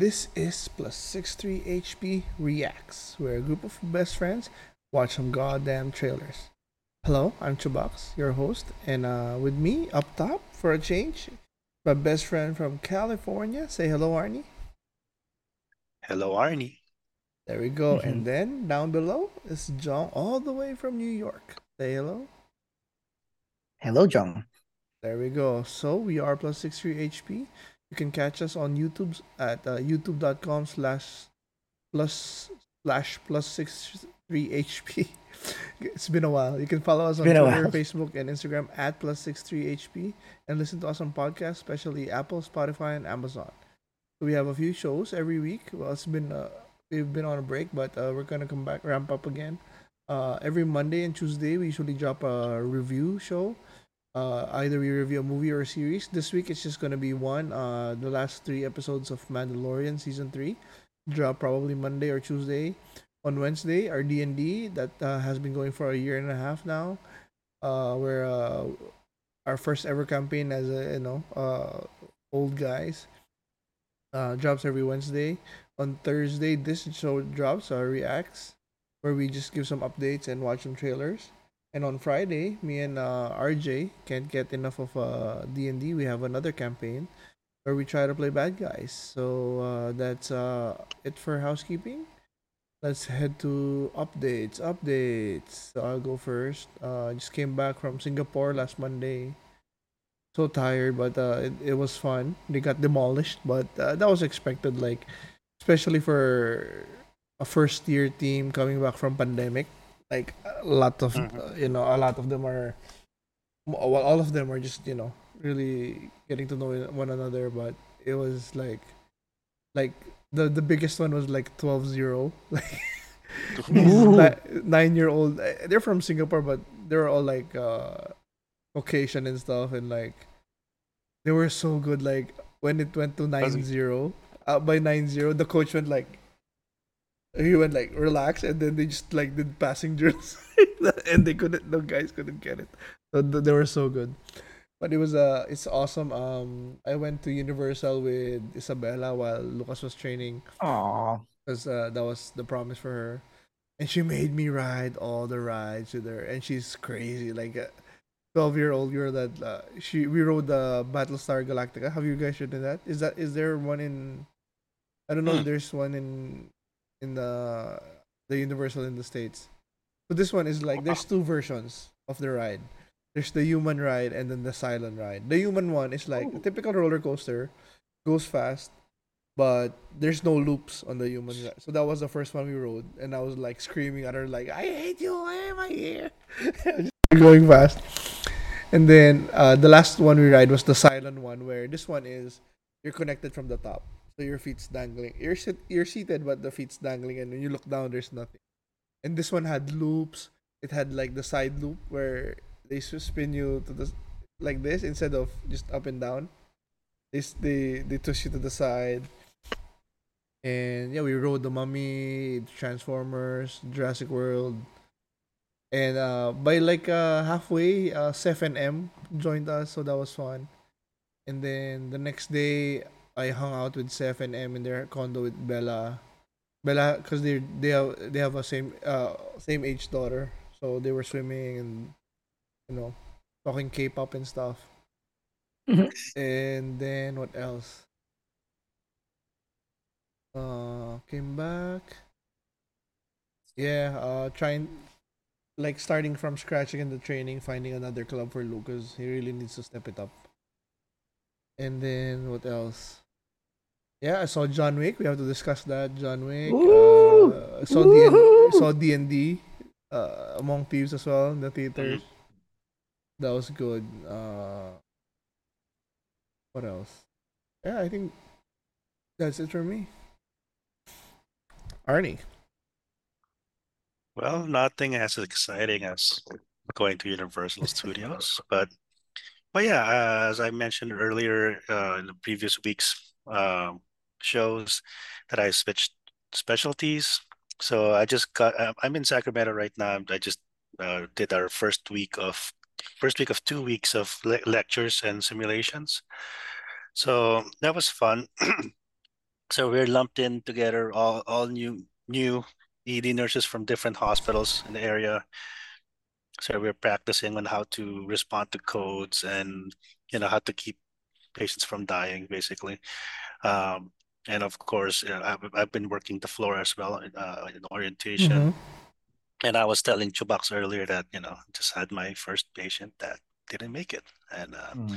This is Plus 63 HP Reacts, where a group of best friends watch some goddamn trailers. Hello, I'm Chubax, your host, and uh, with me up top for a change, my best friend from California. Say hello, Arnie. Hello, Arnie. There we go. And then down below is Jong, all the way from New York. Say hello. Hello, Jong. There we go. So we are plus 63 HP. You can catch us on YouTube at uh, youtube.com slash plus slash plus 63 HP. it's been a while. You can follow us on Twitter. Facebook, and Instagram at plus 63 HP and listen to us on podcasts, especially Apple, Spotify, and Amazon. We have a few shows every week. Well, it's been uh, we've been on a break, but uh, we're gonna come back, ramp up again. Uh, every Monday and Tuesday, we usually drop a review show uh, either we review a movie or a series. This week it's just gonna be one. Uh, the last three episodes of Mandalorian season three drop probably Monday or Tuesday. On Wednesday, our D and D that uh, has been going for a year and a half now. Uh, where uh, our first ever campaign as a you know uh, old guys uh, drops every Wednesday. On Thursday, this show drops our reacts, where we just give some updates and watch some trailers. And on Friday, me and uh, RJ can't get enough of uh, D&D. We have another campaign where we try to play bad guys. So uh, that's uh, it for housekeeping. Let's head to updates. Updates. So I'll go first. Uh, I just came back from Singapore last Monday. So tired, but uh, it, it was fun. They got demolished, but uh, that was expected. Like, especially for a first year team coming back from pandemic like a lot of Mhm. uh, you know a lot of them are well all of them are just you know really getting to know one another but it was like like the the biggest one was like 12-0 like these Ooh. ni- nine year old they're from singapore but they're all like uh caucasian and stuff and like they were so good like when it went to 9-0 uh, by 9-0 the coach went like he went like relax and then they just like did passing drills. And they couldn't the guys couldn't get it. So they were so good. But it was uh it's awesome. Um i went to universal with isabella while lucas was training. Aw. because uh, that was the promise for her. And she made me ride all the rides with her. And she's crazy. Like a 12 year old girl that uh, she we rode the battlestar galactica. Have you guys ridden that? Is that is there one in i don't know if Hmm. there's one in in the the universal in the states but this one is like there's two versions of the ride there's the human ride and then the silent ride the human one is like a typical roller coaster goes fast but there's no loops on the human ride. So that was the first one we rode, and I was like screaming at her like, "I hate you! Why am I here?" Going fast. And then uh, the last one we ride was the silent one, where this one is you're connected from the top, so your feet's dangling. You're sit- you're seated, but the feet's dangling, and when you look down, there's nothing. And this one had loops. It had like the side loop where they spin you to the like this instead of just up and down. They they they twist you to the side. And yeah, we rode the Mummy, Transformers, Jurassic World, and uh, by like uh, halfway, uh, Seth and M joined us, so that was fun. And then the next day, I hung out with Seth and M in their condo with Bella. Bella, because they they have they have a same uh same age daughter, so they were swimming and you know talking K-pop and stuff. and then what else? Uh, came back. Yeah, uh, trying like starting from scratch again the training, finding another club for Lucas. He really needs to step it up. And then what else? Yeah, I saw John Wick. We have to discuss that. John Wick. Woo! Uh, saw D saw D and D, Uh, Among Thieves as well in the theaters. That was good. Uh, what else? Yeah, I think that's it for me. Arnie. Well, nothing as exciting as going to Universal Studios, but but yeah, uh, as I mentioned earlier uh, in the previous week's um, shows, that I switched specialties. So I just got. I'm in Sacramento right now. I just uh, did our first week of first week of two weeks of le lectures and simulations. So that was fun. so we're lumped in together, all all new new ED nurses from different hospitals in the area. So we're practicing on how to respond to codes and you know how to keep patients from dying, basically. Um, and of course, you know, I've, I've been working the floor as well uh, in orientation. Mhm. And I was telling Chubax earlier that you know just had my first patient that didn't make it, and uh, Mm.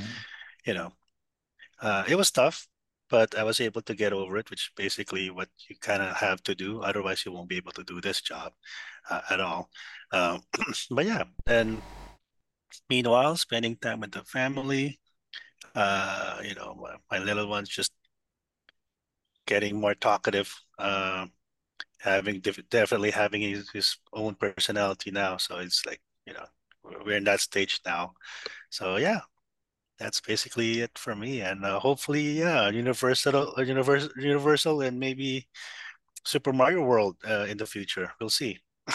you know, uh, it was tough, but I was able to get over it, which basically what you kind of have to do. Otherwise, you won't be able to do this job uh, at all. Um, but yeah, and meanwhile, spending time with the family, uh, you know, my, my little one's just getting more talkative, uh, having def- definitely having his, his own personality now. So it's like, you know, we're we're in that stage now. So yeah, that's basically it for me. And uh, hopefully, yeah, Universal, uh, Universal, Universal, and maybe Super Mario World uh, in the future. We'll see.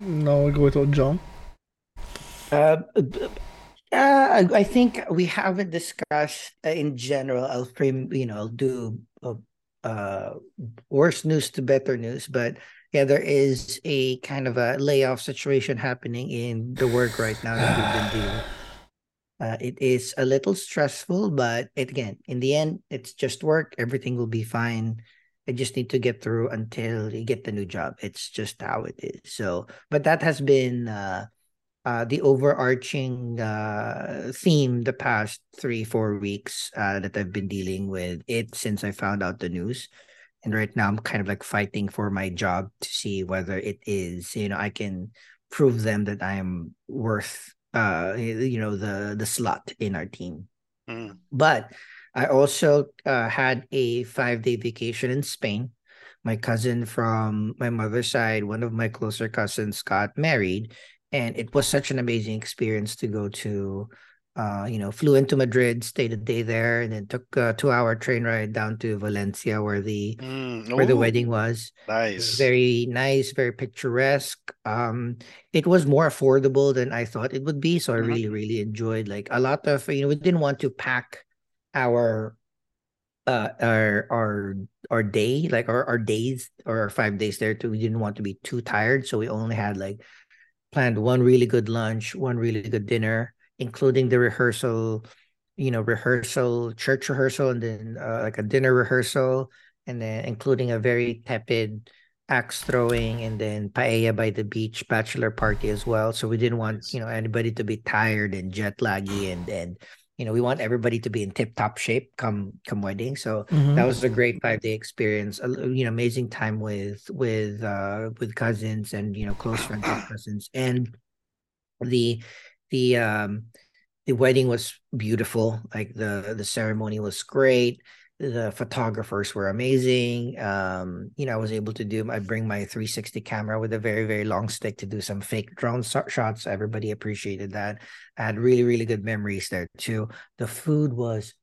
Now we go to Jong. Uh, b- uh, I think we haven't discussed uh, in general. I'll frame, you know, I'll do uh, uh, worse news to better news, but yeah, there is a kind of a layoff situation happening in the work right now that we've been dealing. Uh, it is a little stressful, but it, again, in the end, it's just work. Everything will be fine. I just need to get through until you get the new job. It's just how it is. So, but that has been uh, uh, the overarching uh, theme the past three, four weeks uh, that I've been dealing with it since I found out the news. And right now, I'm kind of like fighting for my job to see whether it is, you know, I can prove them that I am worth, uh, you know, the the slot in our team. Mm, But I also uh, had a five day vacation in Spain. My cousin from my mother's side, one of my closer cousins, got married, and it was such an amazing experience to go to. Uh, you know, flew into Madrid, stayed a day there, and then took a two hour train ride down to Valencia, where the mm, where the wedding was. Nice. very nice, very picturesque. Um, it was more affordable than I thought it would be, so I Mhm. really, really enjoyed like a lot of you know, we didn't want to pack our uh our our our day, like our, our days or our five days there too. We didn't want to be too tired, so we only had like planned one really good lunch, one really good dinner, including the rehearsal, you know, rehearsal, church rehearsal, and then uh, like a dinner rehearsal, and then including a very tepid axe throwing, and then paella by the beach bachelor party as well. So we didn't want you know anybody to be tired and jet laggy, and and you know we want everybody to be in tip top shape come come wedding. So Mhm. that was a great five day experience. a You know, amazing time with with uh with cousins and you know close friends with cousins and the the um the wedding was beautiful like the the ceremony was great the photographers were amazing um you know i was able to do i bring my 360 camera with a very very long stick to do some fake drone so- shots everybody appreciated that. I had really really good memories there too. The food was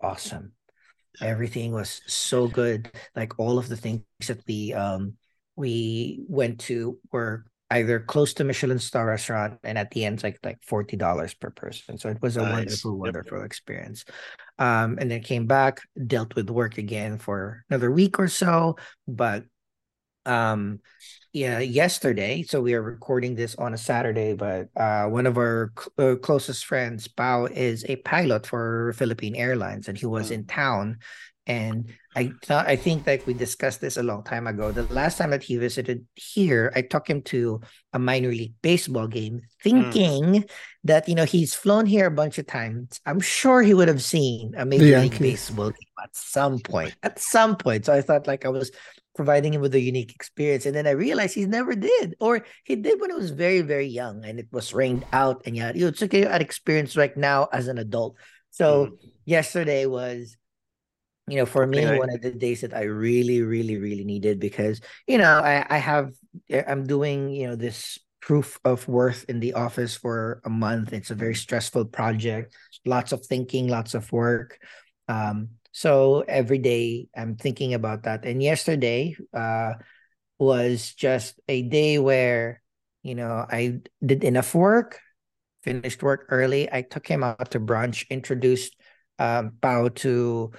awesome. Everything was so good. Like all of the things that we um we went to were either close to michelin star restaurant and at the end it's like like $40 per person so it was a Nice. wonderful Yep. wonderful experience um and then came back dealt with work again for another week or so but um yeah yesterday so we are recording this on a saturday but uh one of our cl- uh, closest friends Pao is a pilot for philippine airlines and he was in town and i thought i think that we discussed this a long time ago the last time that he visited here i took him to a minor league baseball game thinking that you know he's flown here a bunch of times i'm sure he would have seen a major league baseball game at some point at some point so i thought like i was providing him with a unique experience. And then I realized he never did, or he did when he was very, very young and it was rained out. And yeah, you it's okay an experience right now as an adult. So Mm. yesterday was, you know, for me, Okay. one of the days that I really, really, really needed because, you know, I, I have, I'm doing, you know, this proof of worth in the office for a month. It's a very stressful project, lots of thinking, lots of work. Um, so every day I'm thinking about that. And yesterday uh, was just a day where, you know, I did enough work, finished work early. I took him out to brunch, introduced um, Pao to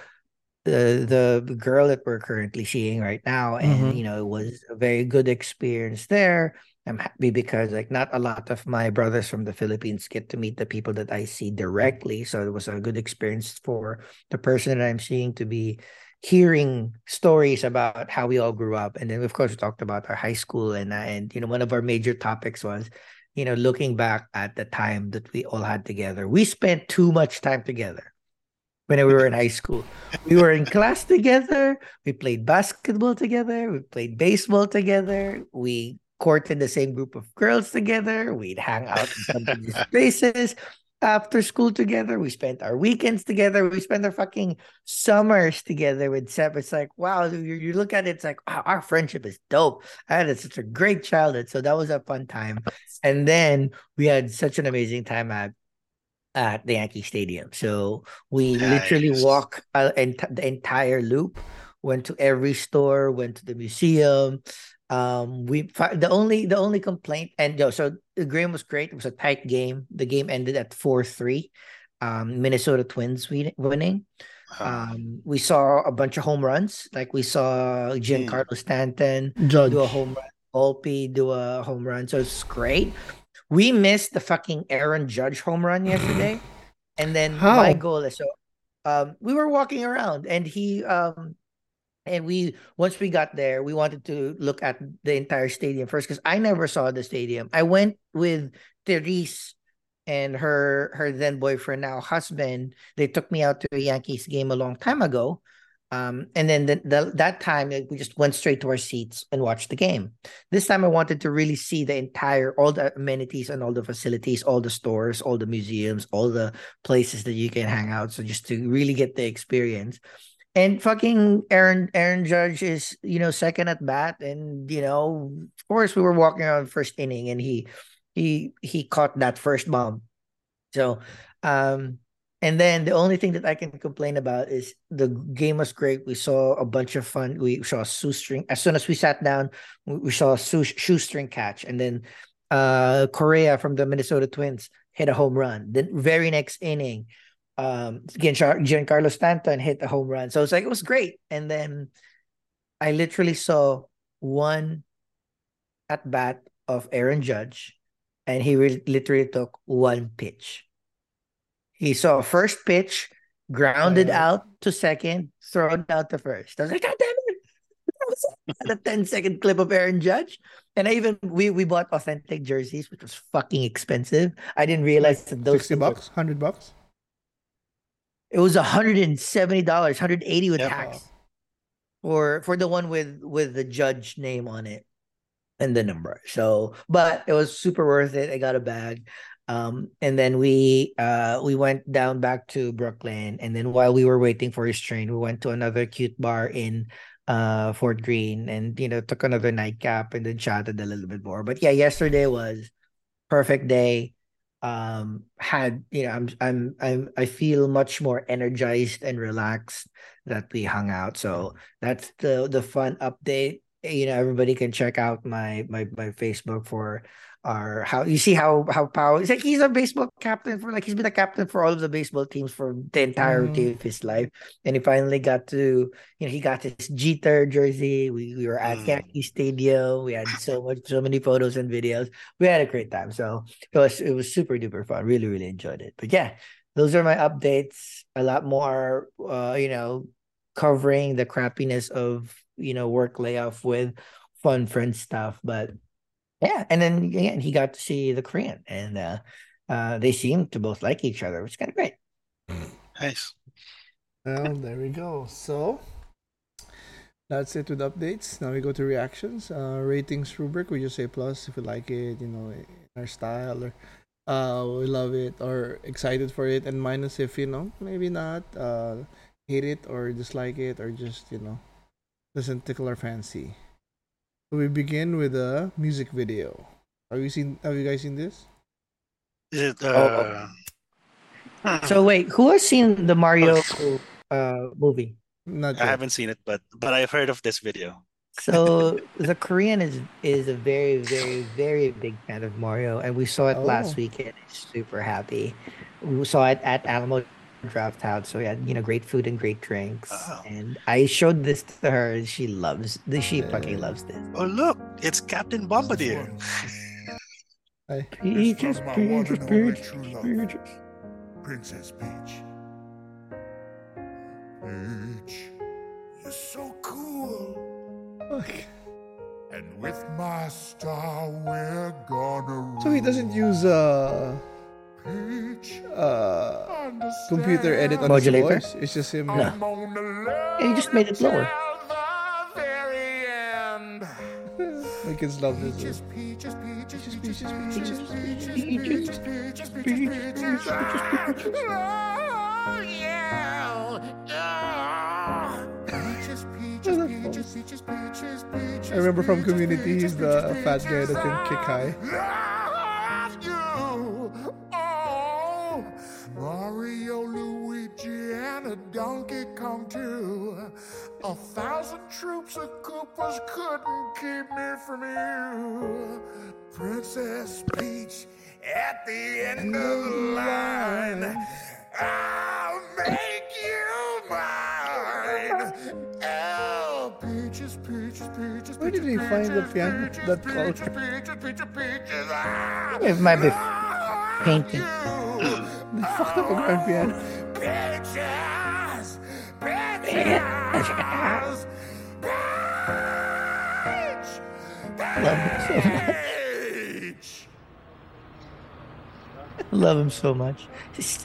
the the girl that we're currently seeing right now, and Mhm. you know, it was a very good experience there. I'm happy because like not a lot of my brothers from the Philippines get to meet the people that I see directly, so it was a good experience for the person that I'm seeing to be hearing stories about how we all grew up, and then of course we talked about our high school, and and you know one of our major topics was you know looking back at the time that we all had together. We spent too much time together when we were in high school. We were in class together. We played basketball together. We played baseball together. We courted the same group of girls together. We'd hang out in some of these places after school together. We spent our weekends together. We spent our fucking summers together with Seb. It's like, wow, you, you look at it, it's like, wow, our friendship is dope. I had such a great childhood. So that was a fun time. And then we had such an amazing time at at the Yankee Stadium. So we literally Nice. walk uh, ent- the entire loop. Went to every store. Went to the museum. Um, we fi- the only the only complaint and yo, so the game was great. It was a tight game. The game ended at four three. Um, Minnesota Twins winning. Uh, Um, we saw a bunch of home runs. Like we saw Giancarlo Stanton Judge. do a home run. Volpe do a home run. So it's great. We missed the fucking Aaron Judge home run yesterday. And then my goal is so um we were walking around and he um and we once we got there, we wanted to look at the entire stadium first because I never saw the stadium. I went with Therese and her her then boyfriend, now husband. They took me out to a Yankees game a long time ago. Um, and then the, the, that time we just went straight to our seats and watched the game. This time I wanted to really see the entire all the amenities and all the facilities, all the stores, all the museums, all the places that you can hang out. So just to really get the experience. And fucking Aaron Aaron Judge is, you know, second at bat. And, you know, of course we were walking around first inning and he he he caught that first bomb. So um and then the only thing that I can complain about is the game was great. We saw a bunch of fun. We saw a shoestring. As soon as we sat down, we saw a shoestring catch. And then uh Correa from the Minnesota Twins hit a home run. The very next inning, um Giancarlo Stanton hit a home run. So it's like it was great. And then I literally saw one at bat of Aaron Judge, and he re- literally took one pitch. He saw first pitch, grounded Uh, out to second, thrown out to first. I was like, God damn it! That was a 10 second clip of Aaron Judge. And I even we we bought authentic jerseys, which was fucking expensive. I didn't realize that those 60 things were- bucks? 100 bucks? It was $170, 180 with Yep. tax. For for the one with with the judge name on it and the number. So, but it was super worth it. I got a bag. Um, and then we uh we went down back to Brooklyn, and then while we were waiting for his train, we went to another cute bar in uh Fort Greene, and you know took another nightcap, and then chatted a little bit more. But yeah, yesterday was perfect day. Um, had you know, I'm I'm I'm I feel much more energized and relaxed that we hung out. So that's the the fun update you know everybody can check out my my my facebook for our how you see how how power it's like he's a baseball captain for like he's been a captain for all of the baseball teams for the entirety of his life. And he finally got to you know he got his jeter jersey. We, we were at Mm. yankee stadium. We had so much so many photos and videos. We had a great time. So it was it was super duper fun. Really really enjoyed it. But yeah those are my updates. A lot more uh you know covering the crappiness of you know work layoff with fun friend stuff. But yeah and then again he got to see the korean and uh uh they seem to both like each other which is kind of great nice. Well, there we go. So that's it with updates. Now we go to reactions. Uh, ratings rubric. We just say plus if we like it, you know, in our style, or uh, we love it, or excited for it, and minus if you know maybe not uh, hate it or dislike it, or just you know doesn't tickle our fancy. So we begin with a music video. Have you seen? Have you guys seen this? Is it Oh, uh hmm, so wait who has seen the mario uh movie Not I haven't seen it, but but I've heard of this video. so the korean is is a very very very big fan of mario and we saw it last Oh. weekend super happy we saw it at alamo draft house, so we had you know great food and great drinks. Oh. And I showed this to her, and she loves. this. She fucking loves this. Oh look, it's Captain Bombardier. Hi. Peaches, from my peaches, one and only peaches, true love. peaches. Princess Peach. Peach, you're so cool. Fuck. And with my star, we're gonna. So he doesn't use uh Peach, uh, computer edit on Modulator? his voice? It's just him. No. And he just made it lower. My kids love this. Peaches, peaches, peaches, peaches, peaches, peaches, peaches, peaches, Oh. Peaches, peaches, peaches, peaches, peaches, peaches. I remember from Community, he's the fat guy that can kick high. Mario, Luigi, and a Donkey Kong too. A thousand troops of Koopas couldn't keep me from you. Princess Peach at the end of the line. I'll make you mine. Oh, peaches, peaches, peaches. Where did he find the piano peaches, that peaches, color? Peaches, peaches, peaches. Ah, It might be painting. You. They fucked up a grand piano. Peaches, peaches, peach, peach. Love him so much.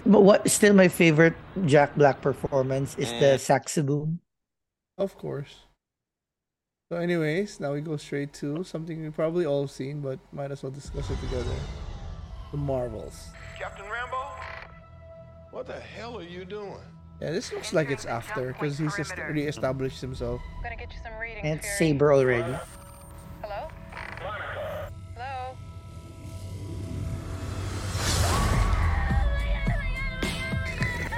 But what? Still, my favorite Jack Black performance is the saxoboom. Of course. So, anyways, now we go straight to something we probably all have seen, but might as well discuss it together. The Marvels. Captain Rambeau? What the hell are you doing? Yeah, this looks like it's after because he's just re-established himself. I'm gonna get you some readings. And it's Fury. Saber already. Hello? Hello?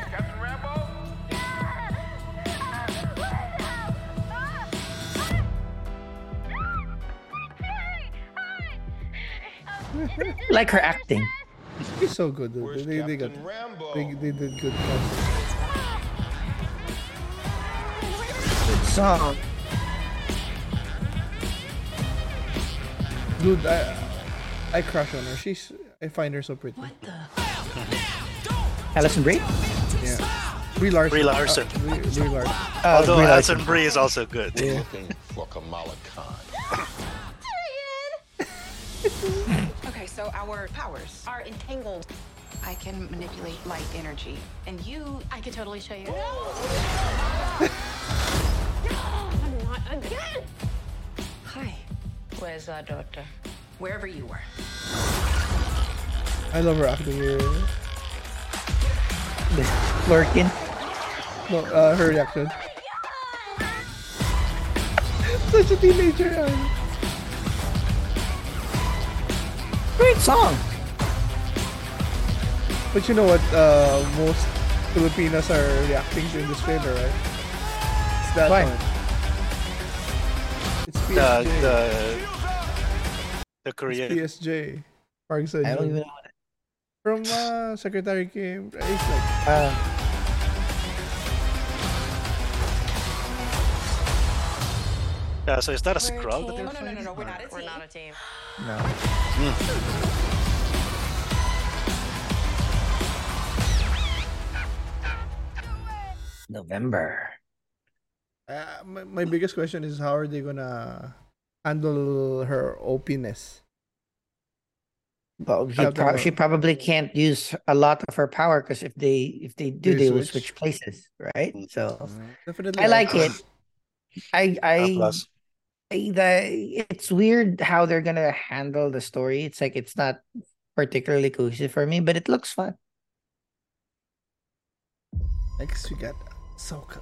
Captain Rambeau? Like her acting. He's so good, dude. Where's They, they got Rambeau? they, they did good casting. Good song. Dude, I I crush on her. She's I find her so pretty. Alison Brie. Yeah. Brie Larson. Brie Larson. Uh, Brie, Brie Larson. Uh, Although Brie Alison Larson. Brie is also good. Yeah. So our powers are entangled. I can manipulate light energy, and you, I could totally show you. No! Not again! hi, Where's our daughter? wherever you were. I love her acting here. The Flerken. No, uh, her reaction. Such a teenager. Great song. But you know what? Uh, most Filipinos are reacting to in this trailer, right? It's that Why? one. It's The PSJ. the the It's Korean. PSJ. Park Seo I don't Joon. even know. What From uh, Secretary Kim. It's like uh, Yeah, so is that a We're a that they're No, no, no, no, no, we're not a We're team. not a team. no. November. uh, my, my biggest question is how are they gonna handle her openness? Well, she, pro- she probably can't use a lot of her power because if they if they do, They they will switch. switch places, right? So Definitely. I like it. I I, plus. I the it's weird how they're gonna handle the story. It's like it's not particularly cohesive for me, but it looks fun. Next we got Ahsoka.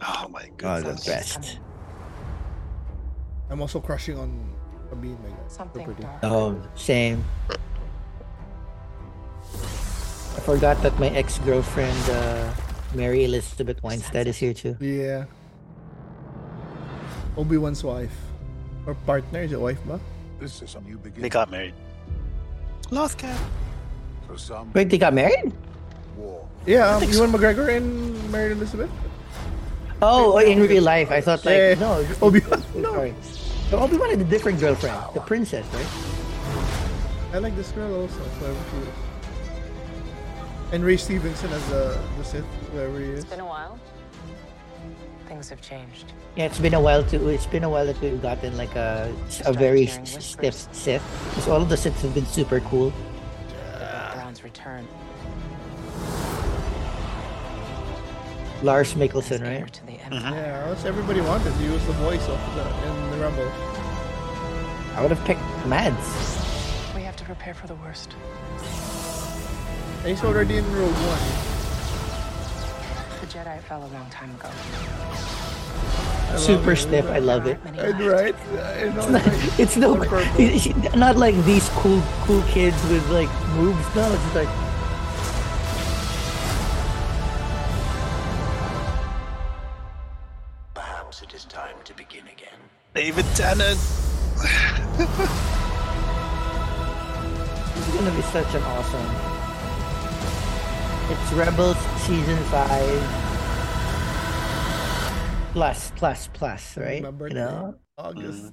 Oh my Oh, god. the best. I'm also crushing on Sabine. My God. So Something pretty. Oh, same. I forgot that my ex girlfriend, uh, Mary Elizabeth Winstead, is here too. Yeah. Obi Wan's wife. Or partner, is it wife ba? This is a new They got married. Lothcat. for some. Wait, they got married? war. Yeah, um, Ewan McGregor and Mary Elizabeth. Oh, in real life, I thought like Yeah. no. this is- Obi-Wan, no. Sorry. So Obi Wan had a different girlfriend, the princess, right? I like this girl also, whoever she is. And Ray Stevenson as the, the Sith, whoever he is. It's been a while. Things have changed. Yeah, it's been a while too. It's been a while that we've gotten like a a very hearing s- whispers. stiff Sith. Because all of the Siths have been super cool. About Thrawn's return. Lars Mikkelsen, right? to the uh-huh. Empire. Yeah, that's everybody wanted. He was the voice of the in the Rebel. I would have picked Mads. We have to prepare for the worst. And he's already in Rogue One. The Jedi fell a long time ago. I Super it. stiff. I love it. And left. right, uh, I know, like, It's no, it's not like these cool, cool kids with like moves. No, it's just like Perhaps it is time to begin again. David Tennant. it's gonna be such an awesome. It's Rebels season five plus plus plus right my birthday, you know? august mm.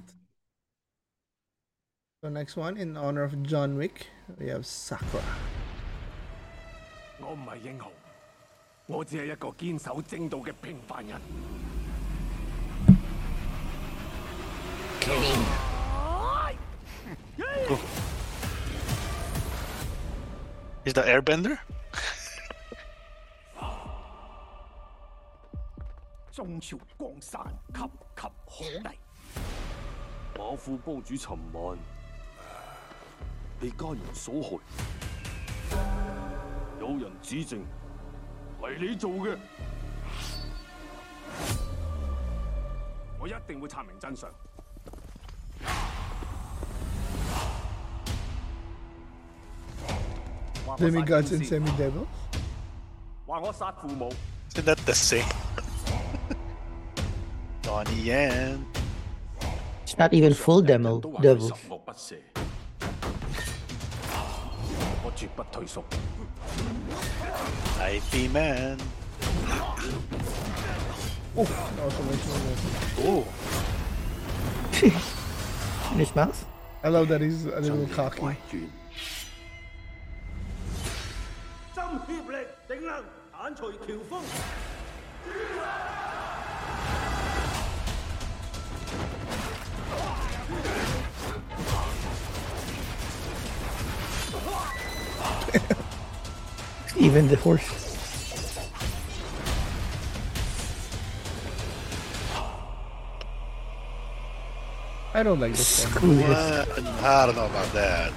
so next one in honor of john wick we have Sakra 我唔係英雄，我只係一個堅守正道嘅平凡人。Kill him. He's the airbender? 中朝江山岌岌可危。馬副幫主尋晚被家人所害，有人指證係你做嘅，我一定會查明真相。話我殺 Demigods and Semi-Devils. 話我殺父母。Isn't that the same? Donnie Yen. It's not even full demo, devil. Ip Man. Oh. Ooh. In his mouth? I love that he's a little cocky. even the horse. I don't like this one. Well, I don't know about that.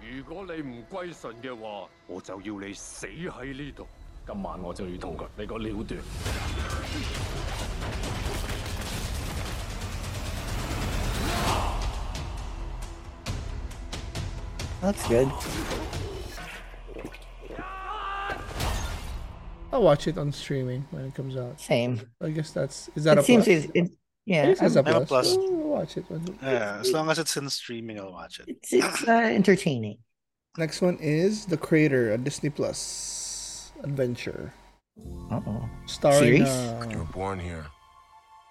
If you don't obey God, I will have you die here. Tonight I will kill you. That's good. I'll watch it on streaming when it comes out. Same. I guess that's is that It a seems plus? it's, it, yeah. It is a I'm- I'm a plus. plus. We'll watch it. when- Yeah, as long as it's in streaming, I'll watch it. It's it's uh, entertaining. Next one is The Crater, a Disney Plus adventure Uh oh. starring Series? uh, You were born here,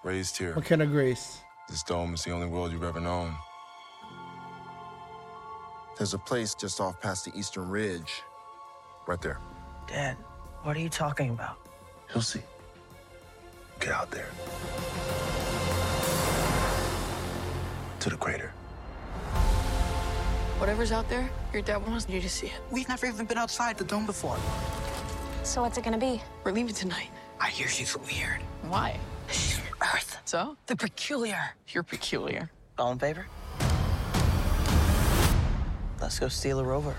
raised here. McKenna Grace. This dome is the only world you've ever known. There's a place just off past the Eastern Ridge. Right there. Dad, what are you talking about? You'll see. Get out there. To the crater. Whatever's out there, your dad wants you to see it. We've never even been outside the dome before. So what's it gonna be? We're leaving tonight. I hear she's weird. Why? She's from Earth. So? The peculiar. You're peculiar. All in favor? Let's go steal a rover.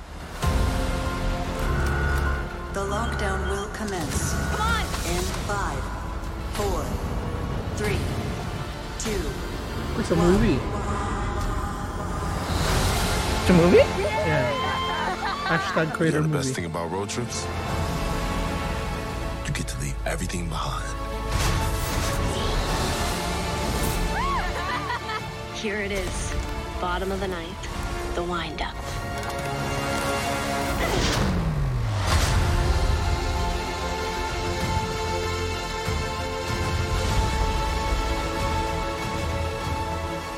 The lockdown will commence. Come on! In five, four, three, two. It's a movie. It's a movie? Yeah. Hashtag You know the best movie. thing about road trips? You get to leave everything behind. Here it is, bottom of the ninth. The windup.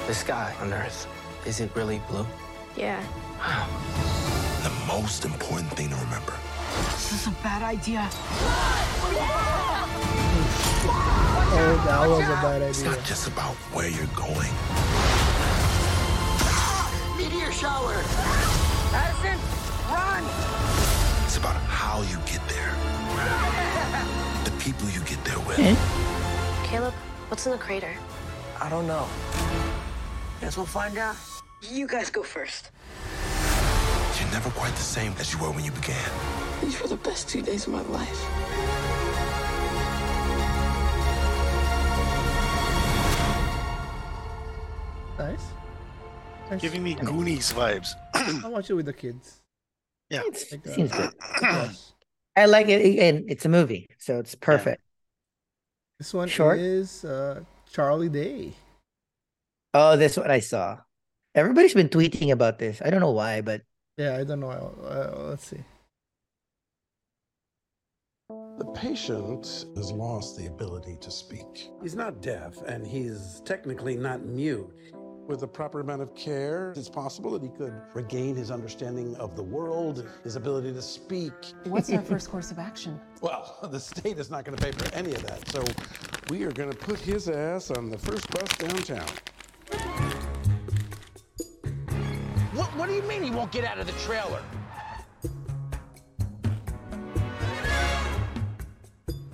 The sky on Earth, is it really blue? Yeah. The most important thing to remember This is a bad idea. Oh, that was a bad it's not just about where you're going, Meteor shower! Addison, run! it's about how you get there. The people you get there with. Caleb, what's in the crater? I don't know. Guess we'll find out. You guys go first. You're never quite the same as you were when you began. These were the best two days of my life. Nice. Giving me Goonies vibes. I'll watch it with the kids. Yeah. It's, Like, uh, seems good. Yes. I like it, and it's a movie, so it's perfect. This one Short? is uh, Charlie Day. Oh, this what I saw. Everybody's been tweeting about this. I don't know why, but Yeah, I don't know. Uh, let's see. The patient has lost the ability to speak. He's not deaf, and he's technically not mute. With the proper amount of care, it's possible that he could regain his understanding of the world, his ability to speak. What's our first course of action? Well, the state is not going to pay for any of that, so we are going to put his ass on the first bus downtown. What, what do you mean he won't get out of the trailer?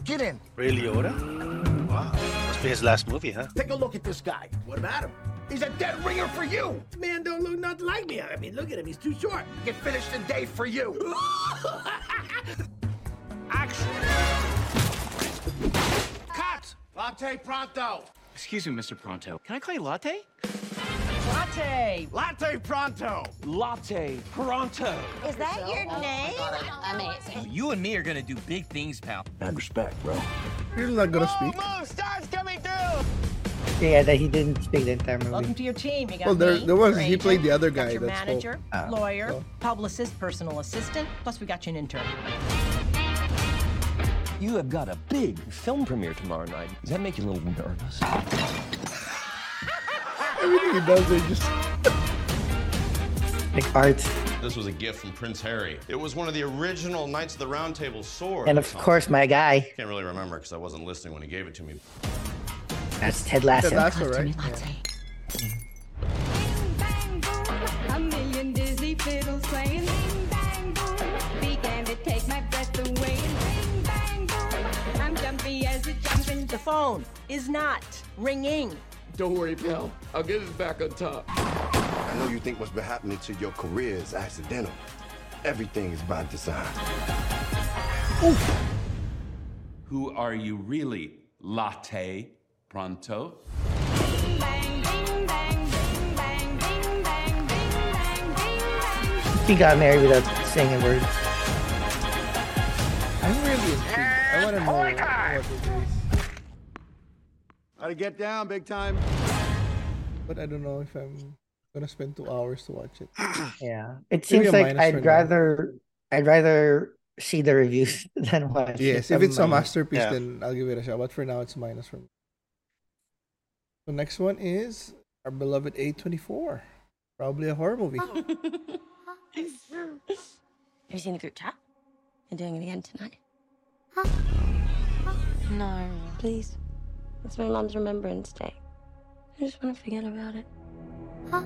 Get in. Ray Liotta? Wow. Must be his last movie, huh? Take a look at this guy. What about him? He's a dead ringer for you. Man don't look nothing like me. I mean, look at him. He's too short. Get finished today for you. Action. Cut. Latte pronto. Excuse me, Mr. Pronto. Can I call you Latte? Latte. Latte pronto. Latte Pronto. Is that your name? Amazing. You and me are gonna do big things, pal. Mad respect, bro. You're not gonna speak. Move, stars coming through. Yeah, that he didn't speak the entire movie. Welcome movie. to your team. You got Well, there- me, there was- your he played the other guy Your that spoke. manager, Ah. lawyer, Oh. publicist, personal assistant. Plus, we got you an intern. You have got a big film premiere tomorrow night. Does that make you a little nervous? Everything he does, they just. Like art, This was a gift from Prince Harry. It was one of the original Knights of the Round Table swords. and of course, my guy. Can't really remember because I wasn't listening when he gave it to me. That's Ted Lasso. Ted Lasso, right? A million Disney fiddles playing bing bang boom. Began to take my breath away and bing bang boom. I'm jumpy as a jumping. The phone is not ringing. Don't worry, pal. I'll get it back on top. I know you think what's been happening to your career is accidental. Everything is by design. Who are you really, Latte Pronto? Bing bang bing bang bing bang bing bang bing bang bing bang. He got married without saying a word. I'm really intrigued. I want to know what it is. Gotta get down, big time. But I don't know if I'm gonna spend two hours to watch it. Yeah, it seems like I'd now. rather I'd rather see the reviews than watch. Yes, it. if it's a masterpiece, Yeah. then I'll give it a shot. But for now, it's minus for me. The next one is our beloved A24. Probably a horror movie. Have you seen the group chat? You're doing it again tonight. Huh? No, please. It's my mom's Remembrance Day. I just want to forget about it. Huh?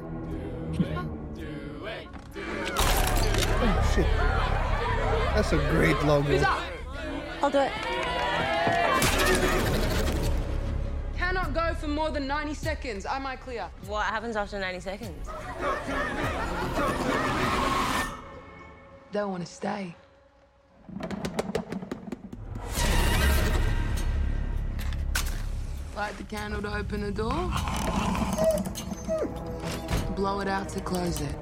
Oh shit. That's a great logo. I'll do it. Cannot go for more than 90 seconds. Am I clear? What happens after 90 seconds? Don't want to stay. Light the candle to open the door. Blow it out to close it.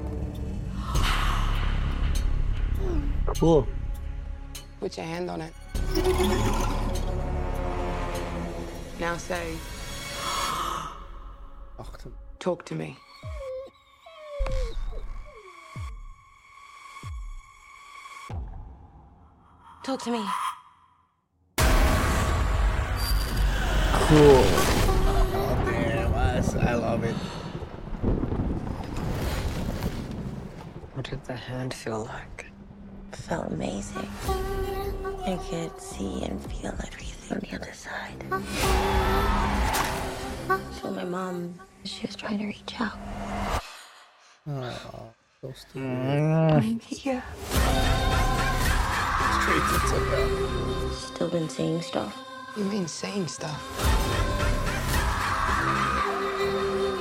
Cool. Put your hand on it. Now say, Octo- Talk to me. Talk to me. Cool. Oh, there it was. I love it. What did the hand feel like? It felt amazing. I could see and feel everything on the other side. So my mom, she was trying to reach out. Oh, so stupid. I'm here. Straight to Isabel. Still been saying stuff. You mean saying stuff?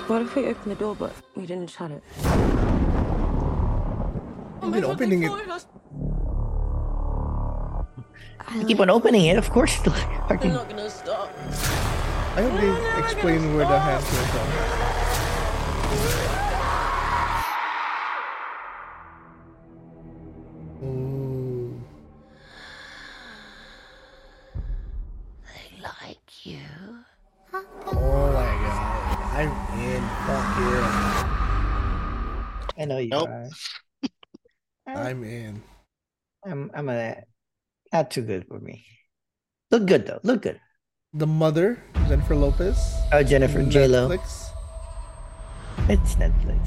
What if we opened the door but we didn't shut it? You've been opening it. You keep on opening it, of course. They're not gonna stop. I hope they explain where the hand came from. Oh, they like you. Oh my god. I'm in. Fuck yeah. I know you Nope. are. I'm in. I'm I'm a not too good for me. Look good though. Look good. The mother, Jennifer Lopez. Oh, Jennifer J Lo. Netflix. It's Netflix.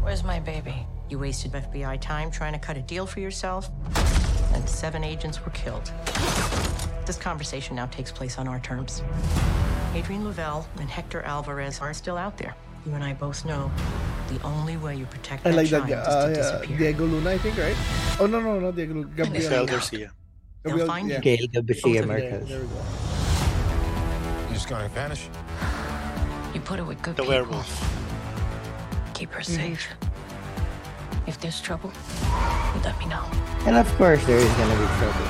Where's my baby? You wasted FBI time trying to cut a deal for yourself, and seven agents were killed. This conversation now takes place on our terms. Adrian Lovell and Hector Alvarez are still out there. You and I both know the only way you protect I that like that child guy. is Uh, to yeah, disappear. Diego Luna, I think, right? Oh no, no, not Diego Luna. Gabriel. Rafael Garcia. They'll Gabriel, find yeah. you. Gael Garcia Both of There we go. You just gonna vanish? You put her with good The people. werewolf. Keep her safe. If there's trouble, you let me know. And of course there is gonna be trouble.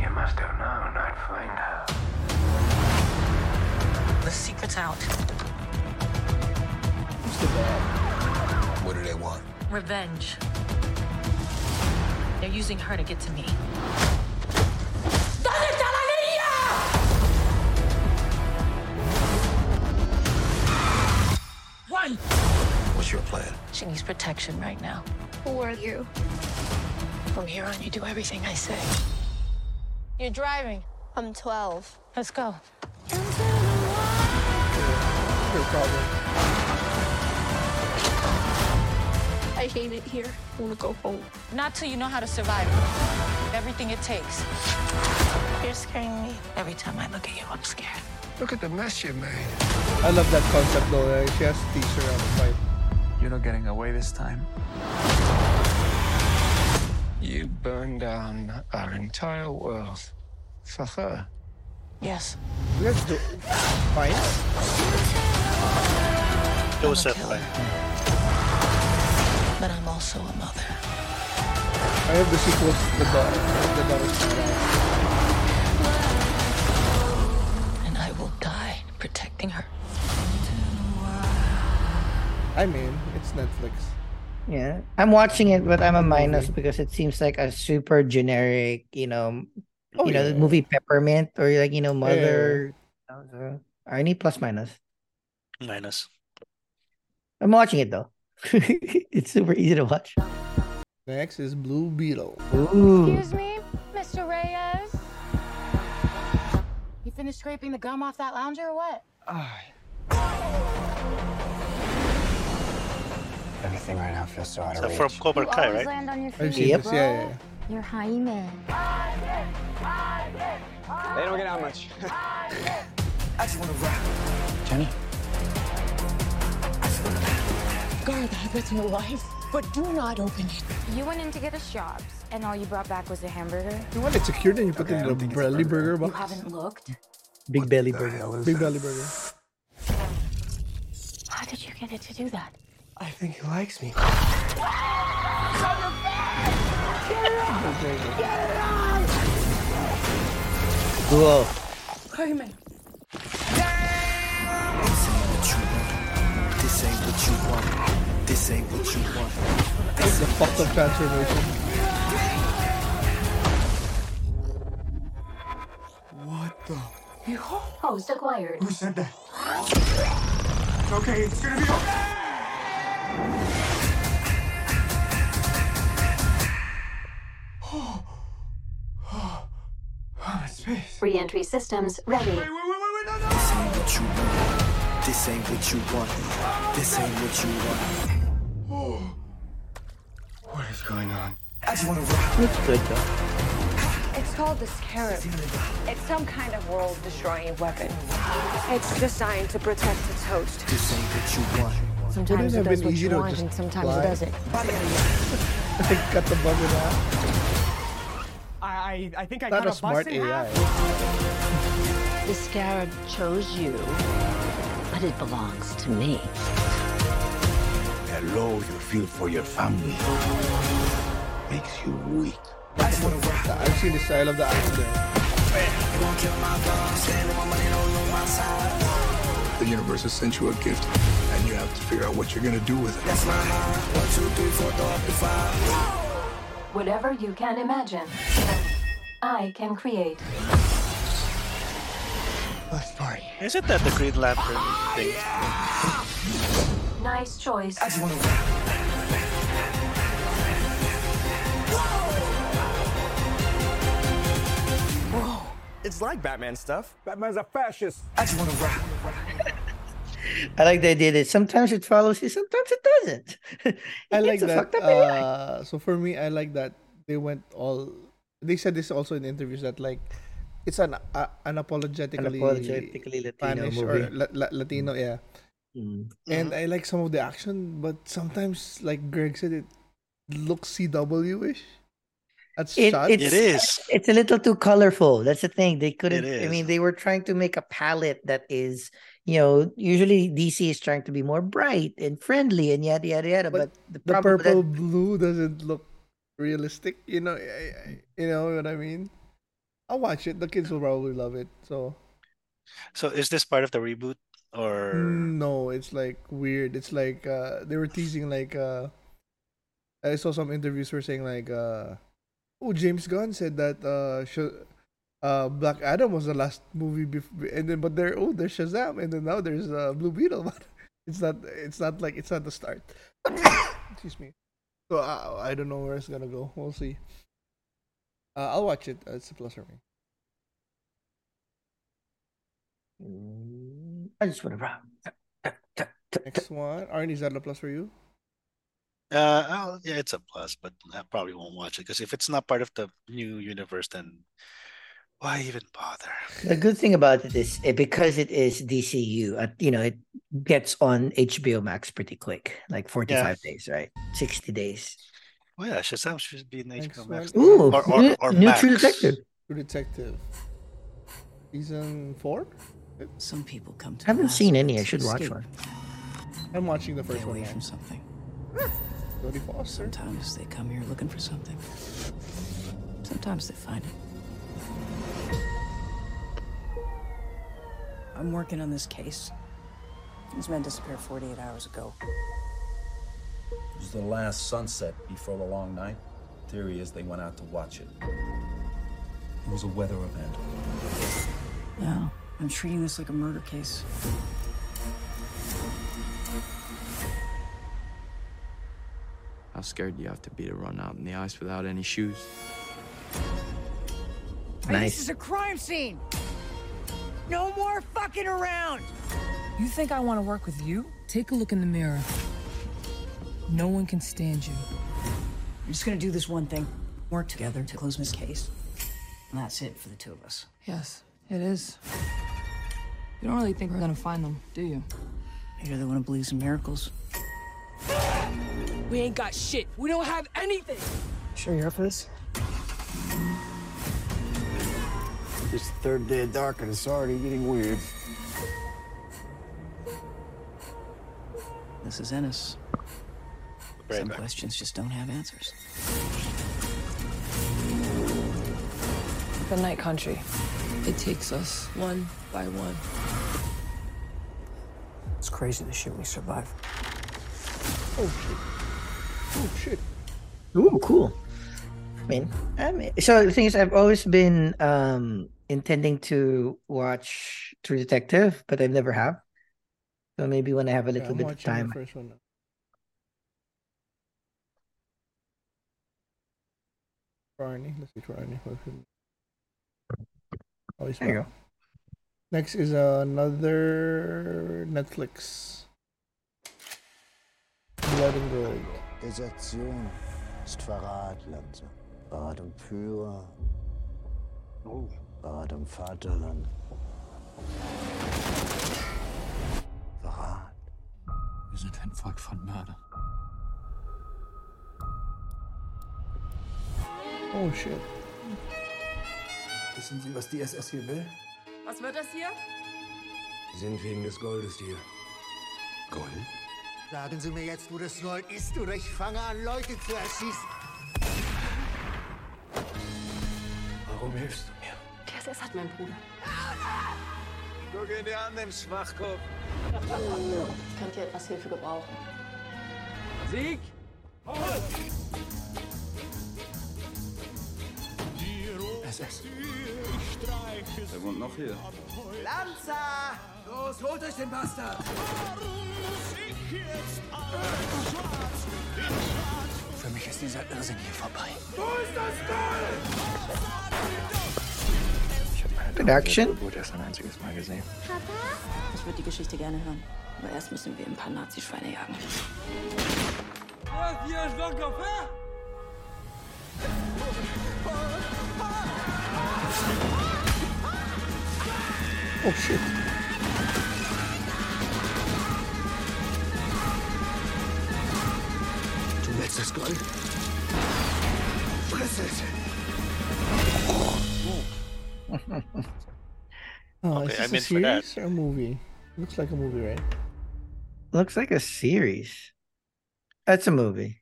You must have known I'd find her. The secret's out. Who's the bad? What do they want? Revenge. They're using her to get to me. She needs protection right now. Who are you? From here on, you do everything I say. You're driving. I'm 12. Let's go. Your problem. I hate it here. I want to go home. Not till you know how to survive. Everything it takes. You're scaring me. Every time I look at you, I'm scared. Look at the mess you made. I love that concept though. She has to teach her how to fight. You're not getting away this time. You burned down our entire world for her. Yes. You guys do fine. Joseph. killer. But I'm also a mother. I have the sequels. The daughter. The daughter's coming. And I will die protecting her. I mean, it's Netflix. Yeah. I'm watching it, but I'm a minus because it seems like a super generic, you know, Oh, you know, yeah. movie Peppermint or like, you know, Mother. Uh, so, Any plus minus. Minus. I'm watching it though. it's super easy to watch. Next is Blue Beetle. Ooh. Excuse me, Mr. Reyes? You finished scraping the gum off that lounger or what? Ah, Everything right now feels so out of So reach. from Cobra you Kai, right? land on your feet, I've seen Yep. this. Yeah, yeah, yeah. You're Jaime. They don't get out much. I just want to rap. Jenny? Guard that with your life, but do not open it. You went in to get us jobs, and all you brought back was a hamburger. You want it secured and you put it in the belly burger You haven't looked. Big belly burger. Big belly burger. How did you get it to do that? I think he likes me. Cool. Jaime. This ain't what you want. This ain't what you want. This ain't what you want. It's a fucked up transformation. What the? Host acquired. Who said that? Okay. It's gonna be okay. Re-entry systems ready. Wait, wait, wait, no, no. This ain't what you want. This ain't what you want. Oh, this ain't what you want. Oh. What is going on? I just want to rock. It's good though. It's called the Scarab. It's some kind of world-destroying weapon. It's designed to protect its host. This ain't what you want. Sometimes it have does been what easy you to want, just and sometimes fly. it doesn't. Cut the bug in half. I, I, I think I Not got a smart in AI. half. The scarab chose you, but it belongs to me. That love you feel for your family makes you weak. I've seen the style of the actor. The universe has sent you a gift, and you have to figure out what you're gonna do with it. Whatever you can imagine, I can create. Let's party. Isn't that the Green Lantern thing? Nice choice. I just wanna rock. Whoa. It's like Batman stuff. Batman's a fascist. I just wanna rock. I like the idea that sometimes it follows you, sometimes it doesn't. I like that. fucked up AI. Uh, so for me, I like that they went all. They said this also in interviews that like it's an uh, unapologetically, Unapologetically Latino Spanish or la- la- Latino, yeah. Mm. And I like some of the action, but sometimes, like Greg said, it looks CW ish. That's It, shot. it's, It's a little too colorful. That's the thing. They couldn't. I mean, they were trying to make a palette that is, you know, usually DC is trying to be more bright and friendly and yada yada yada. But, the the problem with that- purple blue doesn't look realistic. You know, I, I, you know what I mean. I'll watch it. The kids will probably love it. So So is this part of the reboot or no, it's like weird. It's like uh they were teasing like uh I saw some interviews were saying like uh oh James Gunn said that uh Sh- uh Black Adam was the last movie before and then but there oh there's Shazam and then now there's uh Blue Beetle but it's not it's not like it's not the start. Excuse me. So uh, I don't know where it's gonna go. We'll see. Uh, I'll watch it. Uh, it's a plus for me. I just want to rock. Next one, Arnie, is that a plus for you? Uh, oh, yeah, it's a plus, but I probably won't watch it because if it's not part of the new universe, then why even bother? The good thing about it is eh, because it is DCU, uh, you know, it gets on HBO Max pretty quick, like 45 days, right? 60 days. Well, yeah, Shazam should be in HBO Max. one. Ooh, or, or, new- or new Max. True Detective. True Detective. Season four? Some people come to I haven't seen any. I to should watch escape. one. I'm watching the first Get one. away now. from something. Jodie Foster. Sometimes they come here looking for something. Sometimes they find it. I'm working on this case. These men disappeared 48 hours ago. It was the last sunset before the long night. Theory is they went out to watch it. It was a weather event. No, I'm treating this like a murder case. How scared do you have to be to run out in the ice without any shoes? Hey, this is a crime scene. No more fucking around. You think I want to work with you? Take a look in the mirror. No one can stand you. We're just gonna do this one thing. Work together to close this case. And that's it for the two of us. Yes, it is. You don't really think we're gonna find them, do you? You're the one who believes in miracles. We ain't got shit. We don't have anything. Sure you're up for this? It's the third day of dark and it's already getting weird. This is Ennis. Right Some back. questions just don't have answers. The night country. It takes us one by one. It's crazy the shit we survive. Oh shit. Oh shit. Ooh, cool. I mean, I mean, so the thing is, I've always been um intending to watch True Detective, but I never have. So maybe when I have a little I'm bit of time, the first one. now. Let's see for Arnie. What could- Always There you well. Next is another Netflix. Blood and Gold. Desertion ist Verrat, Lanze. Verrat um Führer. Oh. Verrat um Vaterland. Verrat. Wir sind ein Volk von Mördern. Oh shit. Wissen Sie, was die SS hier will? Was wird das hier? Sie sind wegen des Goldes hier. Gold? Sagen Sie mir jetzt, wo das Gold ist, oder ich fange an, Leute zu erschießen. Warum hilfst du mir? SS hat meinen Bruder. Guck ihn dir an, dem Schwachkopf. Ich könnte hier etwas Hilfe gebrauchen. Sieg! SS. Er wohnt noch hier. Lanza! Los, holt euch den Bastard! Für mich ist dieser Irrsinn hier vorbei. Wo ist das Gold? Good action. Geburt erst ein einziges Mal gesehen. Ich würde die Geschichte gerne hören. Aber erst müssen wir ein paar Nazi-Schweine jagen. Oh shit. Oh, Okay, is I'm this in a for that. series or a movie? Looks like a movie, right? Looks like a series. That's a movie.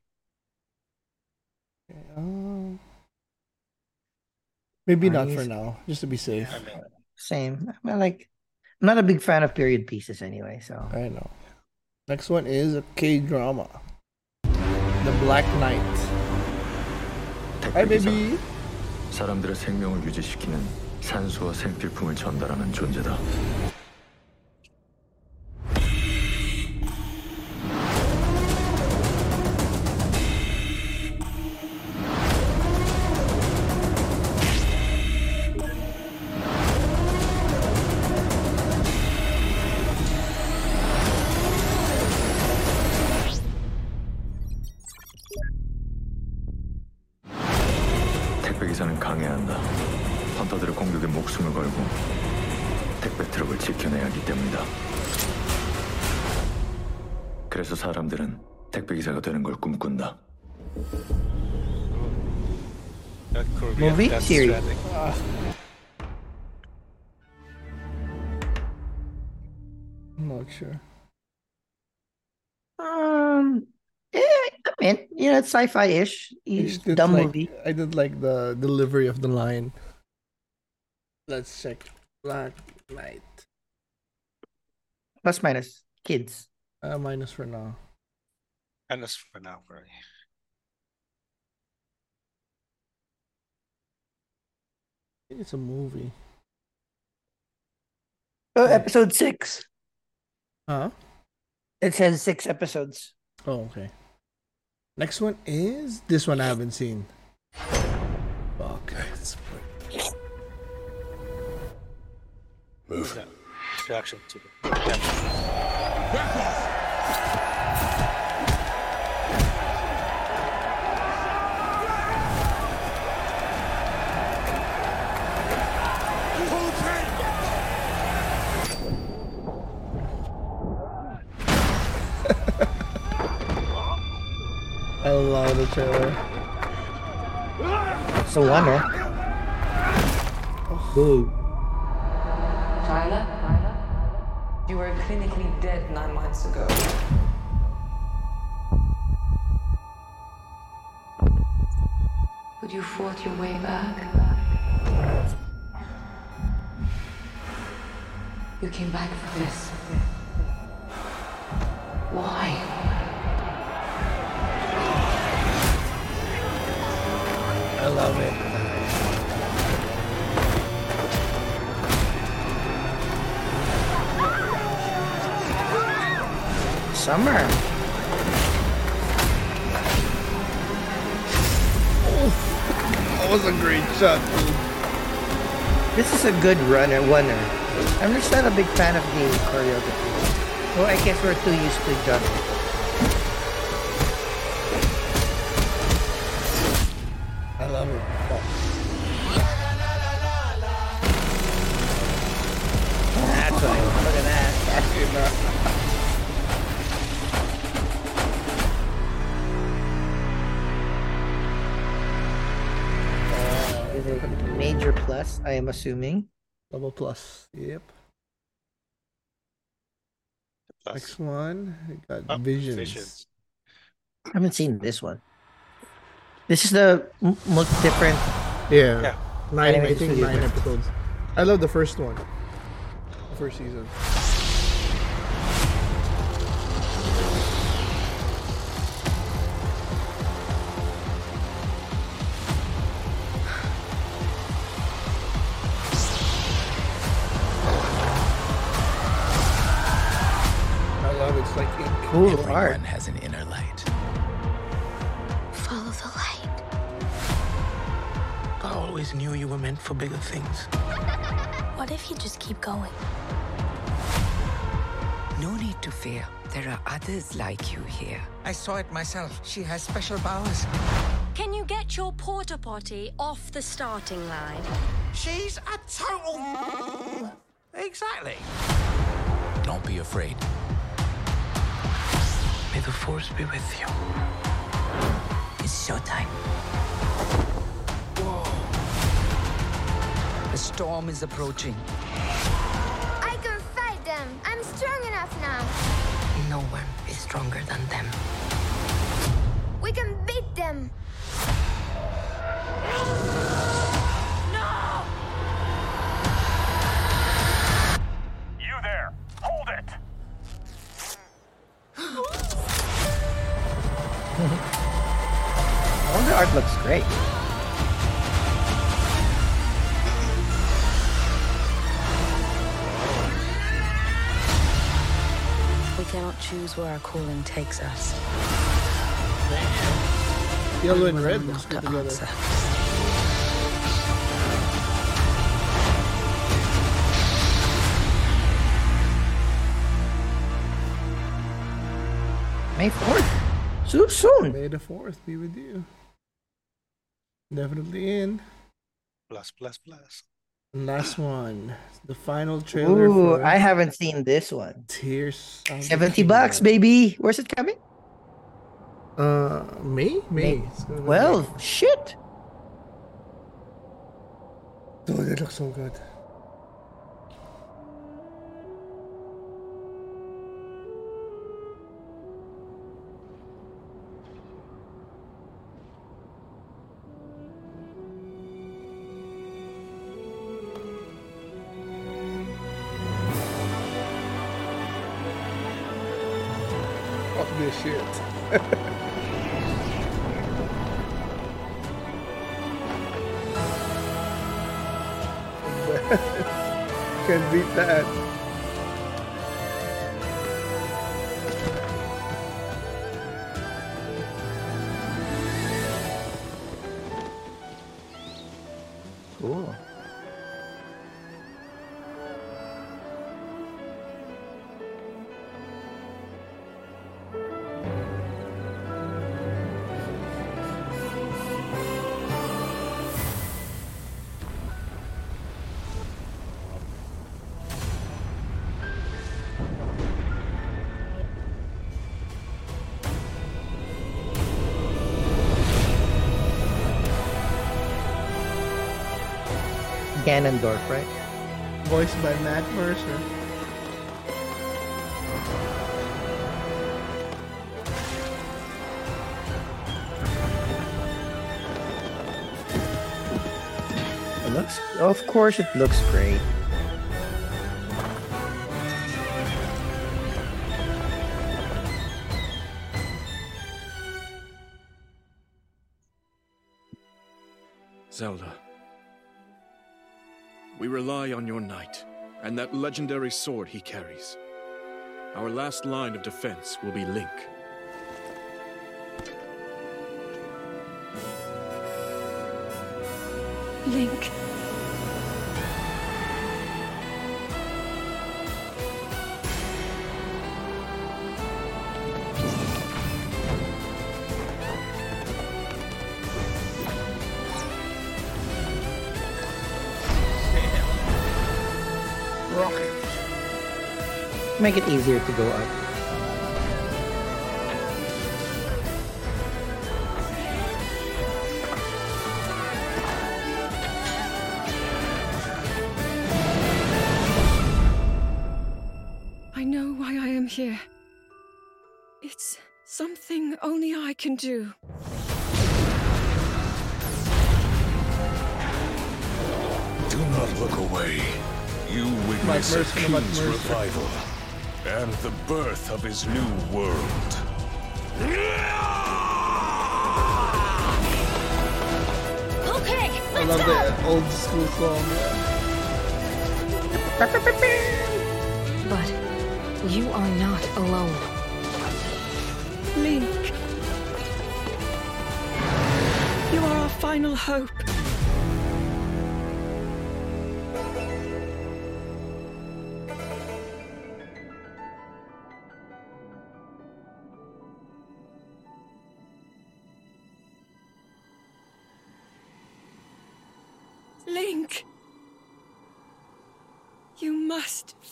Um, maybe not for Nice. now, just to be safe. Same. I mean, like, I'm not a big fan of period pieces anyway, so. I know. Next one is a K drama. The Black Knight. Hi, baby. 사람들의 생명을 유지시키는 산소와 생필품을 전달하는 존재다. Sci-fi-ish. I It's did dumb like, movie. I did like the delivery of the line. Let's check. Black Knight. Plus minus kids. Uh, minus for now. And that's for now, right? I think it's a movie. Oh, episode six. Huh? It says six episodes. Oh, okay. Next one is this one I haven't seen. Fuck. Move. Yeah. Reaction to the I love the trailer. So wonder. Boo. Tyler? You were clinically dead nine months ago. But you fought your way back. You came back for this. Why? I love it. Summer. That was a great shot, dude. This is a good runner, winner. I'm just not a big fan of the choreography. Well, I guess we're too used to John. I plus? I am assuming. Double plus. Yep. Next one, we got Oh, visions. Visions. I haven't seen this one. This is the m- most different. Yeah. Yeah. Nine, I Animated think nine episodes. I love the first one. The first season. Everyone art. has an inner light. Follow the light. I always knew you were meant for bigger things. What if you just keep going? No need to fear. There are others like you here. I saw it myself. She has special powers. Can you get your porta potty off the starting line? She's a total. Mom! Exactly. Don't be afraid. May the force be with you. It's showtime. A storm is approaching. I can fight them. I'm strong enough now. No one is stronger than them. We can beat them. Looks great. We cannot choose where our calling takes us. Yellow and red not looks good to together. answer. May 4th. So soon. May the fourth be with you. Definitely in. Plus, plus, plus. Last one, the final trailer Ooh, for I haven't seen this one. Tears. 70 bucks, baby. Where's it coming? Uh, May? May. May. It's gonna be Well, shit. Dude, it looks so good. Cool. Ganondorf, right? Voiced by Matt Mercer. It looks, of course, it looks great. And that legendary sword he carries. Our last line of defense will be Link. Link. Make it easier to go up. I know why I am here. It's something only I can do. Do not look away. You witness a Mercer, Mike king's Mercer. revival and the birth of his new world. Okay, I love the old school song. But you are not alone. Link. You are our final hope.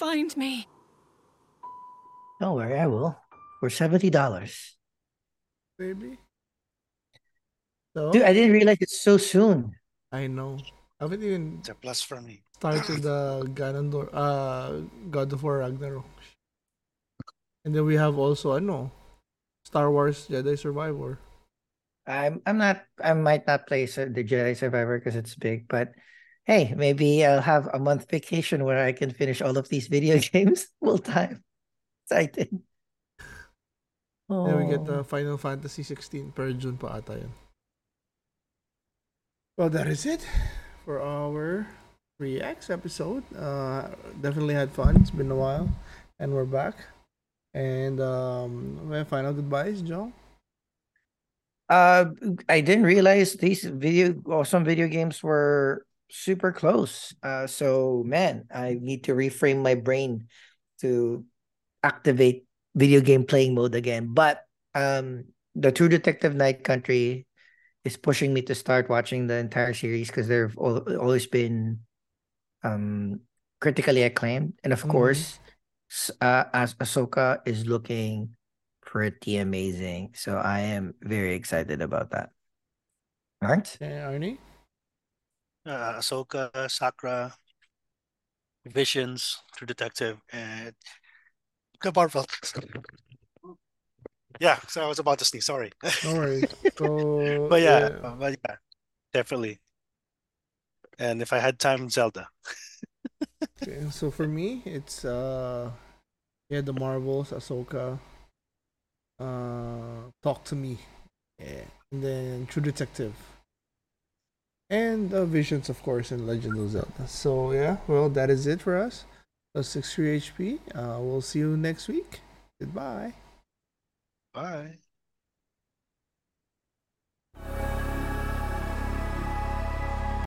Find me. Don't worry, I will. For seventy dollars. Baby. So Dude, I didn't realize it's so soon. I know. I haven't even It's a plus for me. started the Ganondorf, uh, God of War Ragnarok. And then we have also, I know Star Wars Jedi Survivor. I'm I'm not I might not play the Jedi Survivor because it's big, but hey, maybe I'll have a month vacation where I can finish all of these video games full time. Excited. Then we get Oh. the Final Fantasy 16 per June pa ata yun. Well, that is it for our reacts episode. Uh, definitely had fun. It's been a while, and we're back. And um, my final goodbyes, Joe. Uh, I didn't realize these video awesome video games were super close. Uh, so man, I need to reframe my brain to activate video game playing mode again. But um, the True Detective Night Country is pushing me to start watching the entire series because they've al- always been um critically acclaimed, and of Mhm. course, uh, as Ahsoka is looking pretty amazing. So I am very excited about that. All right. Okay, Arnie. Uh, Ahsoka, Sakra, Visions, True Detective, and the Marvel. Yeah, so I was about to sneeze. Sorry. No worries. So, but yeah, yeah. uh, but yeah, definitely. And if I had time, Zelda. Okay, so for me, it's uh, yeah, the Marvels, Ahsoka, uh, Talk to Me, yeah, and then True Detective, and uh, Visions, of course, in Legend of Zelda. So, yeah, well, that is it for us. Plus 63 HP. Uh, we'll see you next week. Goodbye. Bye.